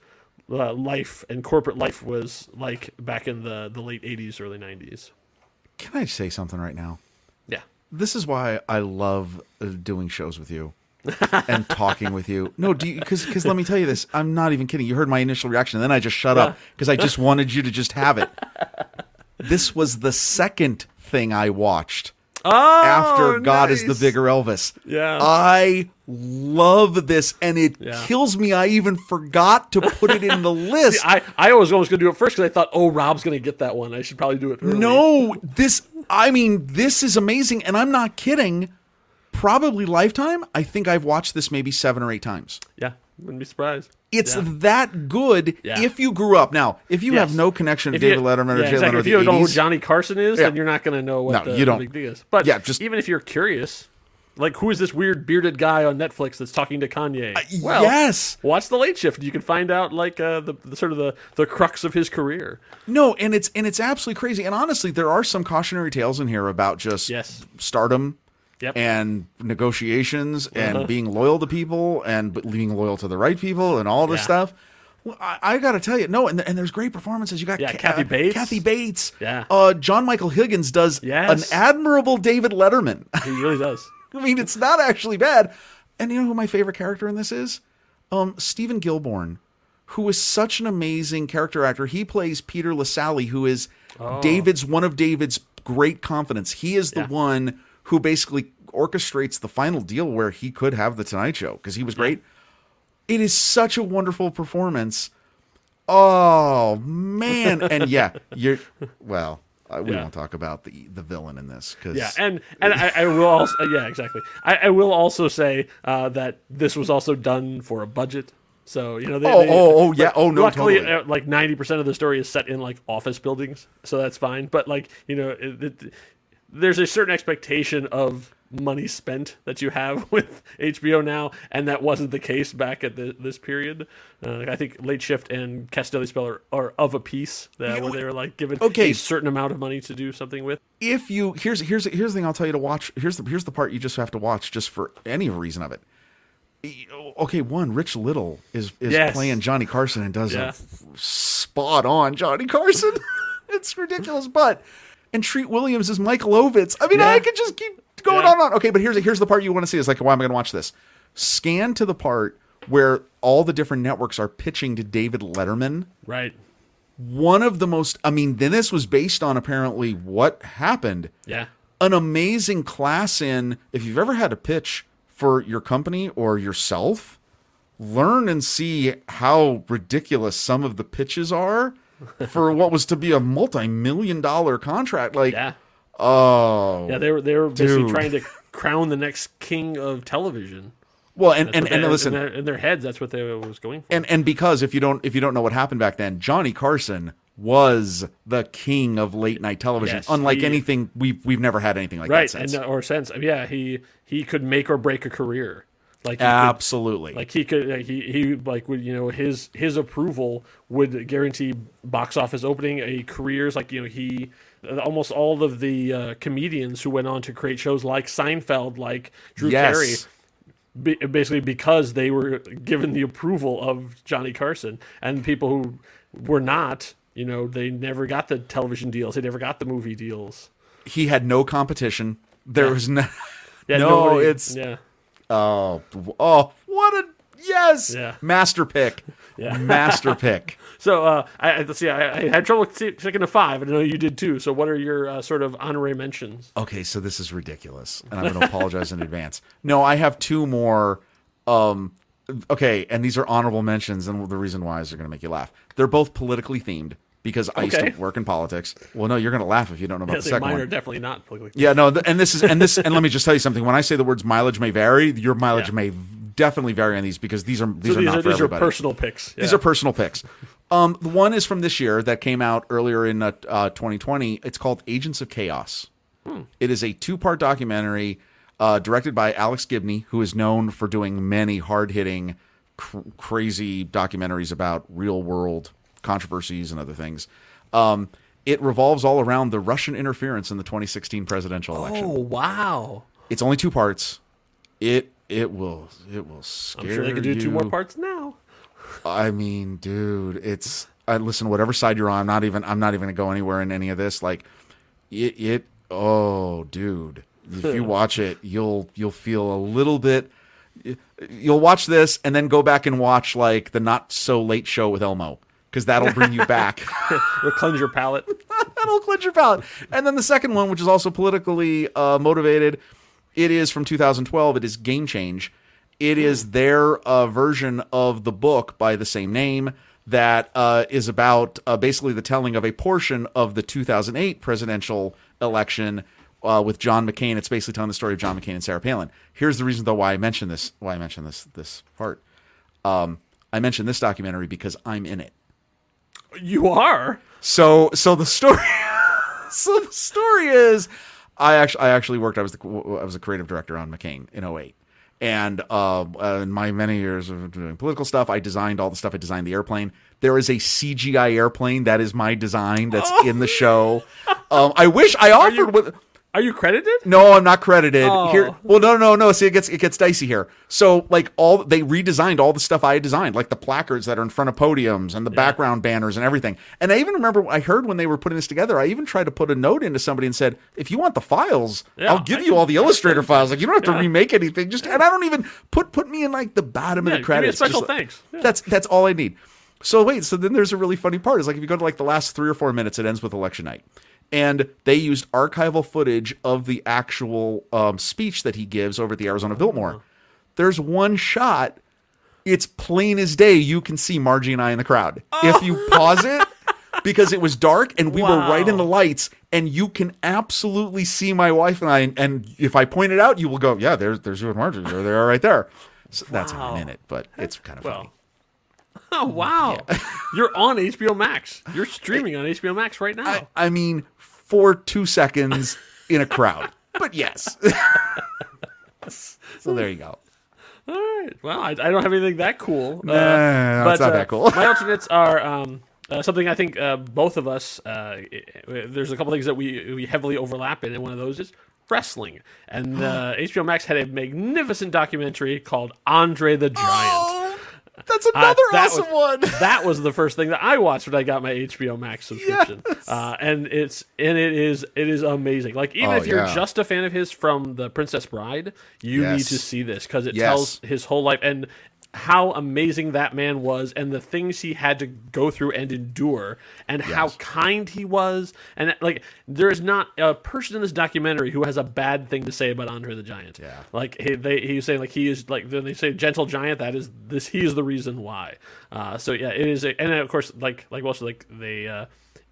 Speaker 2: Uh, life and corporate life was like back in the, the late 80s, early 90s.
Speaker 3: Can I say something right now?
Speaker 2: Yeah.
Speaker 3: This is why I love uh, doing shows with you and talking with you. No, do you because because let me tell you this. I'm not even kidding. You heard my initial reaction, and then I just shut up because I just wanted you to just have it. This was the second thing I watched
Speaker 2: Oh,
Speaker 3: after God is the bigger Elvis.
Speaker 2: Yeah.
Speaker 3: I love this, and it
Speaker 2: Yeah.
Speaker 3: kills me. I even forgot to put it in the list.
Speaker 2: I, I was almost going to do it first because I thought, oh, Rob's going to get that one. I should probably do it early.
Speaker 3: No, this I mean, this is amazing and I'm not kidding. Probably lifetime. I think I've watched this maybe 7 or 8 times.
Speaker 2: Yeah, wouldn't be surprised.
Speaker 3: It's
Speaker 2: Yeah.
Speaker 3: that good
Speaker 2: Yeah.
Speaker 3: if you grew up. Now, if you have no connection to
Speaker 2: If you-
Speaker 3: David Letterman or
Speaker 2: yeah,
Speaker 3: Jay
Speaker 2: exactly.
Speaker 3: Leno or
Speaker 2: If you don't know who Johnny Carson is,
Speaker 3: Yeah.
Speaker 2: then you're not going to know what
Speaker 3: No,
Speaker 2: the,
Speaker 3: you don't.
Speaker 2: big thing is. But
Speaker 3: Yeah, just-
Speaker 2: even if you're curious, like who is this weird bearded guy on Netflix that's talking to Kanye? well,
Speaker 3: yes.
Speaker 2: watch the Late Shift. You can find out like uh, the, the sort of the the crux of his career.
Speaker 3: No, and it's and it's absolutely crazy. And honestly, there are some cautionary tales in here about just
Speaker 2: Yes.
Speaker 3: stardom
Speaker 2: Yep.
Speaker 3: and negotiations
Speaker 2: Uh-huh.
Speaker 3: and being loyal to people and being loyal to the right people and all this
Speaker 2: Yeah.
Speaker 3: stuff. Well, I, I got to tell you, no, and, and there's great performances. You got
Speaker 2: Yeah,
Speaker 3: Ca-
Speaker 2: Kathy
Speaker 3: uh,
Speaker 2: Bates.
Speaker 3: Kathy Bates.
Speaker 2: Yeah.
Speaker 3: Uh, John Michael Higgins does
Speaker 2: Yes.
Speaker 3: an admirable David Letterman.
Speaker 2: He really does.
Speaker 3: I mean, it's not actually bad. And you know who my favorite character in this is? Um, Steven Gilborn, who is such an amazing character actor. He plays Peter Lassally, who is David's one of David's great confidants. He is the
Speaker 2: Yeah.
Speaker 3: one who basically orchestrates the final deal where he could have the Tonight Show because he was great. It is such a wonderful performance. Oh man, and yeah, you're well. Uh, we
Speaker 2: Yeah.
Speaker 3: won't talk about the the villain in this because
Speaker 2: Yeah, and and I, I will also yeah exactly. I, I will also say uh, that this was also done for a budget. So you know, they,
Speaker 3: Oh,
Speaker 2: they-
Speaker 3: oh, oh, yeah. Oh, no,
Speaker 2: Luckily,
Speaker 3: totally.
Speaker 2: uh, like ninety percent of the story is set in like office buildings, so that's fine. But like you know, it, it, there's a certain expectation of money spent that you have with HBO now, and that wasn't the case back at the, this period. Uh, I think Late Shift and Cast a Deadly Spell are, are of a piece that where they were like given
Speaker 3: Okay.
Speaker 2: a certain amount of money to do something with.
Speaker 3: if you here's here's here's the thing I'll tell you to watch. Here's the here's the part you just have to watch just for any reason of it. Okay, one Rich Little is is
Speaker 2: Yes.
Speaker 3: playing Johnny Carson and does
Speaker 2: Yeah.
Speaker 3: a spot on Johnny Carson. it's ridiculous, but and Treat Williams is Michael Ovitz. I mean,
Speaker 2: Yeah.
Speaker 3: I could just keep going
Speaker 2: Yeah.
Speaker 3: on on. Okay, but here's here's the part you want to see. Is like why am I going to watch this? Scan to the part where all the different networks are pitching to David Letterman
Speaker 2: Right.
Speaker 3: one of the most i mean then this was based on apparently what happened
Speaker 2: Yeah.
Speaker 3: an amazing class in if you've ever had a pitch for your company or yourself learn and see how ridiculous some of the pitches are for what was to be a multi-million dollar contract. Like,
Speaker 2: Yeah.
Speaker 3: Oh,
Speaker 2: Yeah, they were they were basically
Speaker 3: Dude.
Speaker 2: trying to crown the next king of television.
Speaker 3: well, and and,
Speaker 2: what
Speaker 3: and listen,
Speaker 2: in their, in their heads, that's what they was going for.
Speaker 3: and and because if you don't if you don't know what happened back then, Johnny Carson was the king of late night television.
Speaker 2: Yes,
Speaker 3: Unlike
Speaker 2: he-
Speaker 3: anything we've we've never had anything like
Speaker 2: right,
Speaker 3: that
Speaker 2: and
Speaker 3: since.
Speaker 2: uh, or sense, yeah, he he could make or break a career. Like he could-
Speaker 3: Absolutely.
Speaker 2: Like he could, like he he like would you know his his approval would guarantee box office opening, a careers like you know he almost all of the uh, comedians who went on to create shows like Seinfeld, like Drew
Speaker 3: Yes.
Speaker 2: Carey, be, basically because they were given the approval of Johnny Carson, and people who were not, you know, they never got the television deals, they never got the movie deals.
Speaker 3: he had no competition. There was no.
Speaker 2: Yeah,
Speaker 3: No,
Speaker 2: nobody-
Speaker 3: it's-
Speaker 2: yeah.
Speaker 3: Oh, oh, what a yes,
Speaker 2: Yeah.
Speaker 3: master pick,
Speaker 2: Yeah.
Speaker 3: master pick.
Speaker 2: So uh, I, let's see. I, I had trouble sticking to five, and I know you did too. So what are your uh, sort of honorary mentions?
Speaker 3: Okay, so this is ridiculous, and I'm going to apologize in advance. No, I have two more. Um, okay, and these are honorable mentions, and the reason why is they're going to make you laugh. They're both politically themed because I used to work in politics. Well, no, you're going to laugh if you don't know about
Speaker 2: Yes,
Speaker 3: the second
Speaker 2: mine
Speaker 3: one.
Speaker 2: are definitely not politically.
Speaker 3: Yeah, no, th- and this is and this and let me just tell you something. When I say the words mileage may vary, your mileage
Speaker 2: Yeah.
Speaker 3: may definitely vary on these because these are these
Speaker 2: So
Speaker 3: are
Speaker 2: these
Speaker 3: not
Speaker 2: are
Speaker 3: for
Speaker 2: these are
Speaker 3: everybody.
Speaker 2: personal picks.
Speaker 3: These are personal picks. Um, the one is from this year that came out earlier in uh, uh, 2020. It's called Agents of Chaos. It is a two-part documentary uh, directed by Alex Gibney, who is known for doing many hard-hitting, cr- crazy documentaries about real-world controversies and other things. Um, it revolves all around the Russian interference in the 2016 presidential election.
Speaker 2: Oh wow!
Speaker 3: It's only two parts. It it will it will scare
Speaker 2: I'm sure they could do two more parts now.
Speaker 3: I mean, dude, it's I listen, whatever side you're on, I'm not even I'm not even gonna go anywhere in any of this. Like it it oh dude. If you watch it, you'll you'll feel a little bit you'll watch this and then go back and watch like the not so late show with Elmo. Because that'll bring you back.
Speaker 2: It'll cleanse your palate.
Speaker 3: that'll cleanse your palate. And then the second one, which is also politically uh, motivated, it is from 2012. It is Game Change. It is their uh, version of the book by the same name that uh, is about uh, basically the telling of a portion of the 2008 presidential election uh, with John McCain. It's basically telling the story of John McCain and Sarah Palin. Here's the reason, though, why I mentioned this. Why I mentioned this this part. Um, I mentioned this documentary because I'm in it.
Speaker 2: You are.
Speaker 3: So so the story so the story is I actually I actually worked I was the I was a creative director on McCain in 08. And uh, uh, in my many years of doing political stuff, I designed all the stuff. I designed the airplane. There is a CGI airplane that is my design that's in the show. Um, I wish I offered
Speaker 2: you-
Speaker 3: with
Speaker 2: Are you credited?
Speaker 3: no, I'm not credited.
Speaker 2: Oh.
Speaker 3: Here, well, no, no, no. See, it gets it gets dicey here. So, like, all they redesigned all the stuff I had designed, like the placards that are in front of podiums and the background banners and everything. And I even remember I heard when they were putting this together, I even tried to put a note into somebody and said, "If you want the files,
Speaker 2: Yeah,
Speaker 3: I'll give
Speaker 2: I
Speaker 3: you
Speaker 2: can-
Speaker 3: all the Illustrator files. Like, you don't have to
Speaker 2: Yeah.
Speaker 3: remake anything. Just and I don't even put put me in like the bottom
Speaker 2: Yeah,
Speaker 3: of the credits.
Speaker 2: special
Speaker 3: Just-
Speaker 2: thanks. Yeah.
Speaker 3: That's that's all I need. So wait, so then there's a really funny part. Is like if you go to like the last three or four minutes, it ends with election night, and they used archival footage of the actual um, speech that he gives over at the Arizona Biltmore. There's one shot. It's plain as day. You can see Margie and I in the crowd. If you pause it, because it was dark and we were right in the lights, and you can absolutely see my wife and I. And if I point it out, you will go, "Yeah, there's there's you and Margie. There they are right there." So that's how I'm in it, but it's kind of funny.
Speaker 2: Oh wow! You're on HBO Max. You're streaming on HBO Max right now.
Speaker 3: I, I mean, for two seconds in a crowd. But yes. so there you go.
Speaker 2: All right. Well, I, I don't have anything that cool. Uh,
Speaker 3: Nah, no, it's not that cool.
Speaker 2: my alternates are um, uh, something I think uh, both of us. Uh, there's a couple things that we we heavily overlap in, and one of those is wrestling. And uh, HBO Max had a magnificent documentary called Andre the Giant.
Speaker 3: Oh, that's
Speaker 2: Uh,
Speaker 3: another
Speaker 2: that
Speaker 3: awesome
Speaker 2: was,
Speaker 3: one.
Speaker 2: That was the first thing that I watched when I got my HBO Max subscription, uh, and it's and it is it is amazing. Like even
Speaker 3: Oh,
Speaker 2: if you're
Speaker 3: yeah.
Speaker 2: just a fan of his from The Princess Bride, you
Speaker 3: Yes.
Speaker 2: need to see this because it
Speaker 3: Yes.
Speaker 2: tells his whole life. And how amazing that man was and the things he had to go through and endure and how kind he was and like there is not a person in this documentary who has a bad thing to say about Andre the Giant.
Speaker 3: Yeah.
Speaker 2: Like he, they, he's saying like he is like when they say gentle giant that is this he is the reason why. Uh, so yeah, it is a, and then of course like like also like they uh,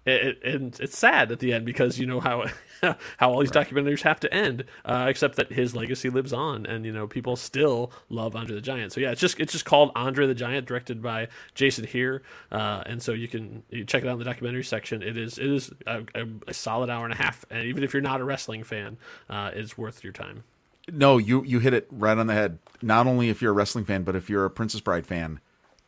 Speaker 2: it, it, and it's sad at the end because you know how how all these documentaries have to end, uh, except that his legacy lives on, and you know people still love Andre the Giant. So yeah, it's just it's just called Andre the Giant, directed by Jason Hehir, uh, and so you can you check it out in the documentary section. It is it is a, a, a solid hour and a half, and even if you're not a wrestling fan, uh, it's worth your time.
Speaker 3: No, you you hit it right on the head. Not only if you're a wrestling fan, but if you're a Princess Bride fan,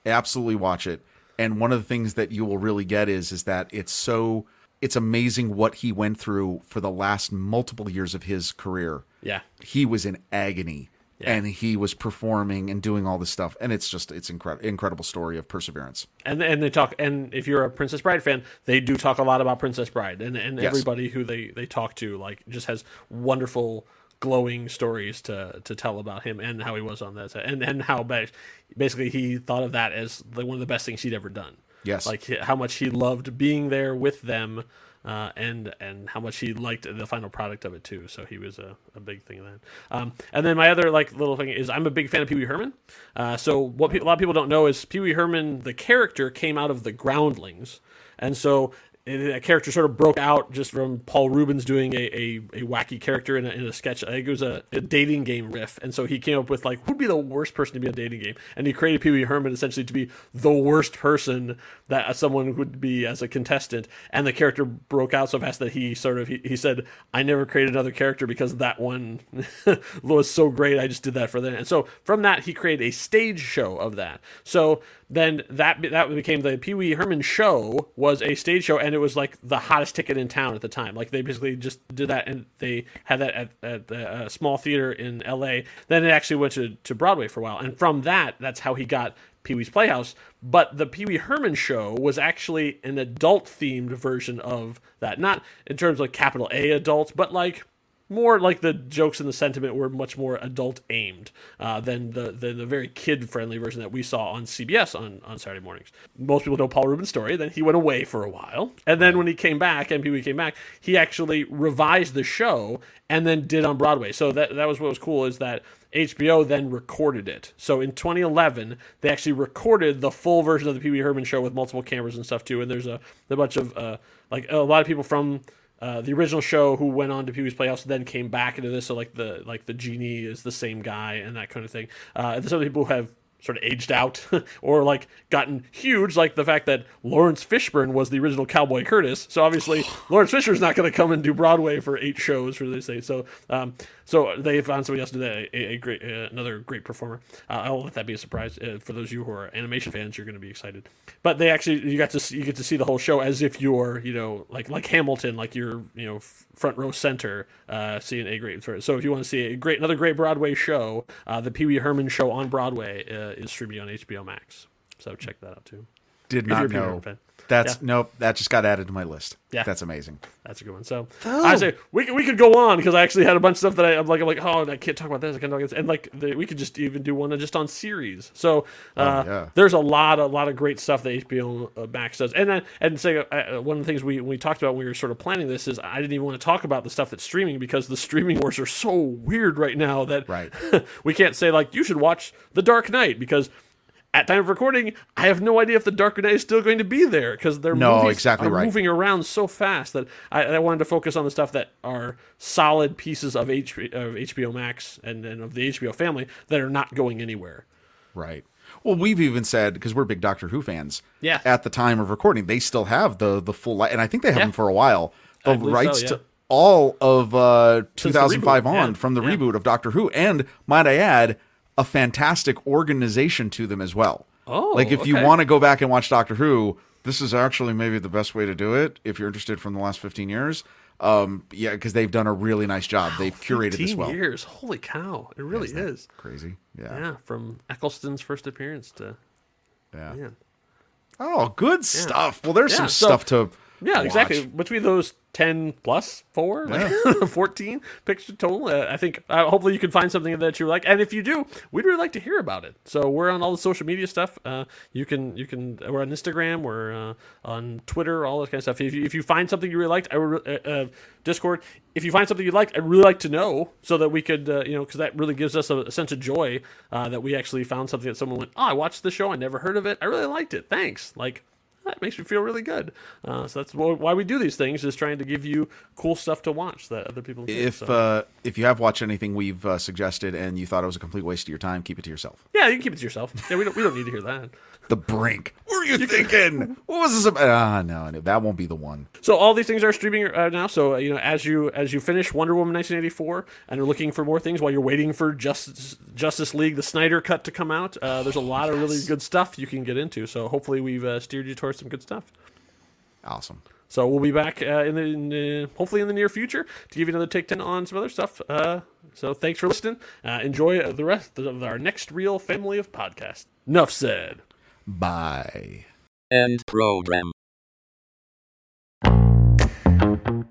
Speaker 3: absolutely watch it. And one of the things that you will really get is is that it's so it's amazing what he went through for the last multiple years of his career.
Speaker 2: Yeah.
Speaker 3: He was in agony
Speaker 2: Yeah.
Speaker 3: and he was performing and doing all this stuff and it's just it's incredible incredible story of perseverance.
Speaker 2: and and they talk and if you're a Princess Bride fan, they do talk a lot about Princess Bride, and and
Speaker 3: Yes.
Speaker 2: everybody who they they talk to like just has wonderful glowing stories to to tell about him and how he was on that set, and and how ba- basically he thought of that as the, one of the best things he'd ever done.
Speaker 3: Yes.
Speaker 2: like how much he loved being there with them. Uh, and and how much he liked the final product of it too, so he was a, a big thing of that. Um, and then my other like little thing is I'm a big fan of Pee Wee Herman. Uh, so what pe- a lot of people don't know is Pee Wee Herman, the character, came out of the Groundlings, and so that character sort of broke out just from Paul Reubens doing a, a, a wacky character in a, in a sketch. I think it was a, a dating game riff, and so he came up with like who'd be the worst person to be in a dating game, and he created Pee Wee Herman essentially to be the worst person that uh, someone would be as a contestant, and the character broke out so fast that he sort of he, he said I never created another character because that one was so great. I just did that for them, and so from that he created a stage show of that. So then that that became the Pee Wee Herman show was a stage show, and it was like the hottest ticket in town at the time. Like they basically just did that, and they had that at, at a uh, small theater in L.A. Then it actually went to, to Broadway for a while, and from that, that's how he got Pee Wee's Playhouse. But the Pee Wee Herman show was actually an adult themed version of that, not in terms of like capital A adults, but like more like the jokes and the sentiment were much more adult aimed uh, than the, the the very kid friendly version that we saw on CBS on, on Saturday mornings. Most people know Paul Reubens' story. Then he went away for a while, and then when he came back, and Pee Wee came back, he actually revised the show and then did on Broadway. So that that was what was cool is that HBO then recorded it. So in 2011, they actually recorded the full version of the Pee Wee Herman show with multiple cameras and stuff too. And there's a, a bunch of uh, like a lot of people from uh, the original show who went on to Pee Wee's Playhouse then came back into this. So like the like the genie is the same guy and that kind of thing. Uh, and some people who have sort of aged out or like gotten huge, like the fact that Laurence Fishburne was the original Cowboy Curtis. So obviously Laurence Fishburne's not going to come and do Broadway for eight shows for this thing. So um, so they found somebody else to do that, a, a great uh, another great performer. Uh, I'll let that be a surprise uh, for those of you who are animation fans. You're going to be excited. But they actually you got to see, you get to see the whole show as if you're you know like like Hamilton, like you're you know f- front row center, uh, seeing a great. So if you want to see a great another great Broadway show, uh, the Pee Wee Herman show on Broadway uh, is streaming on HBO Max. So check that out too.
Speaker 3: Did
Speaker 2: If
Speaker 3: not know.
Speaker 2: Herman fan.
Speaker 3: That's
Speaker 2: Yeah.
Speaker 3: nope, that just got added to my list.
Speaker 2: Yeah.
Speaker 3: That's amazing.
Speaker 2: That's a good one. So I say we could, we could go on because I actually had a bunch of stuff that I, I'm like I'm like oh I can't talk about this I can't talk about this and like the, we could just even do one just on series. So uh,
Speaker 3: yeah.
Speaker 2: there's a lot a lot of great stuff that HBO uh, Max does and then and say uh, one of the things we we talked about when we were sort of planning this is I didn't even want to talk about the stuff that's streaming because the streaming wars are so weird right now that
Speaker 3: Right.
Speaker 2: we can't say like you should watch The Dark Knight because. At time of recording, I have no idea if the Darker Knight is still going to be there because their
Speaker 3: No,
Speaker 2: movies
Speaker 3: exactly
Speaker 2: are
Speaker 3: right.
Speaker 2: moving around so fast that I, I wanted to focus on the stuff that are solid pieces of, H, of HBO Max and, and of the HBO family that are not going anywhere.
Speaker 3: Right. Well, we've even said because we're big Doctor Who fans.
Speaker 2: Yeah.
Speaker 3: At the time of recording, they still have the the full li- and I think they have
Speaker 2: Yeah.
Speaker 3: them for a while. The
Speaker 2: believe so,
Speaker 3: rights
Speaker 2: yeah.
Speaker 3: to all of uh, 2005 on
Speaker 2: yeah.
Speaker 3: from the reboot of Doctor Who, and might I add, a fantastic organization to them as well.
Speaker 2: Oh,
Speaker 3: like if you want to go back and watch Doctor Who, this is actually maybe the best way to do it if you're interested from the last 15 years. Um, yeah, because they've done a really nice job. They've curated this
Speaker 2: 15
Speaker 3: well.
Speaker 2: years. Holy cow. It really
Speaker 3: Isn't that
Speaker 2: is.
Speaker 3: Crazy. Yeah.
Speaker 2: Yeah, from Eccleston's first appearance to.
Speaker 3: Yeah.
Speaker 2: Man.
Speaker 3: Oh, good stuff. Well, there's
Speaker 2: Yeah,
Speaker 3: some
Speaker 2: so-
Speaker 3: stuff to
Speaker 2: Yeah,
Speaker 3: watch.
Speaker 2: exactly. Between those 10 plus four, like 14 picks total. Uh, I think uh, hopefully you can find something that you like. And if you do, we'd really like to hear about it. So we're on all the social media stuff. Uh, you can, you can, we're on Instagram, we're uh, on Twitter, all that kind of stuff. If you, if you find something you really liked, I would, uh, uh, Discord, if you find something you liked, I'd really like to know so that we could, uh, you know, because that really gives us a, a sense of joy uh, that we actually found something that someone went, oh, I watched the show, I never heard of it, I really liked it, thanks. Like, that makes me feel really good. Uh, so that's why we do these things is trying to give you cool stuff to watch that other people. Can,
Speaker 3: If
Speaker 2: so.
Speaker 3: uh, if you have watched anything we've uh, suggested and you thought it was a complete waste of your time, keep it to yourself.
Speaker 2: yeah, you can keep it to yourself. Yeah, we don't we don't need to hear that.
Speaker 3: The Brink. What were you thinking? what was this about? Ah, no, no, that won't be the one.
Speaker 2: So all these things are streaming uh, now. So uh, you know, as you as you finish Wonder Woman 1984 and are looking for more things while you're waiting for Justice Justice League the Snyder cut to come out, uh, there's a lot of really good stuff you can get into. So hopefully we've uh, steered you towards some good stuff.
Speaker 3: Awesome.
Speaker 2: So we'll be back uh, in, the, in the hopefully in the near future to give you another take ten on some other stuff. Uh, so thanks for listening. Uh, enjoy the rest of our Next Reel family of podcasts. Enough said.
Speaker 3: Bye.
Speaker 1: End program.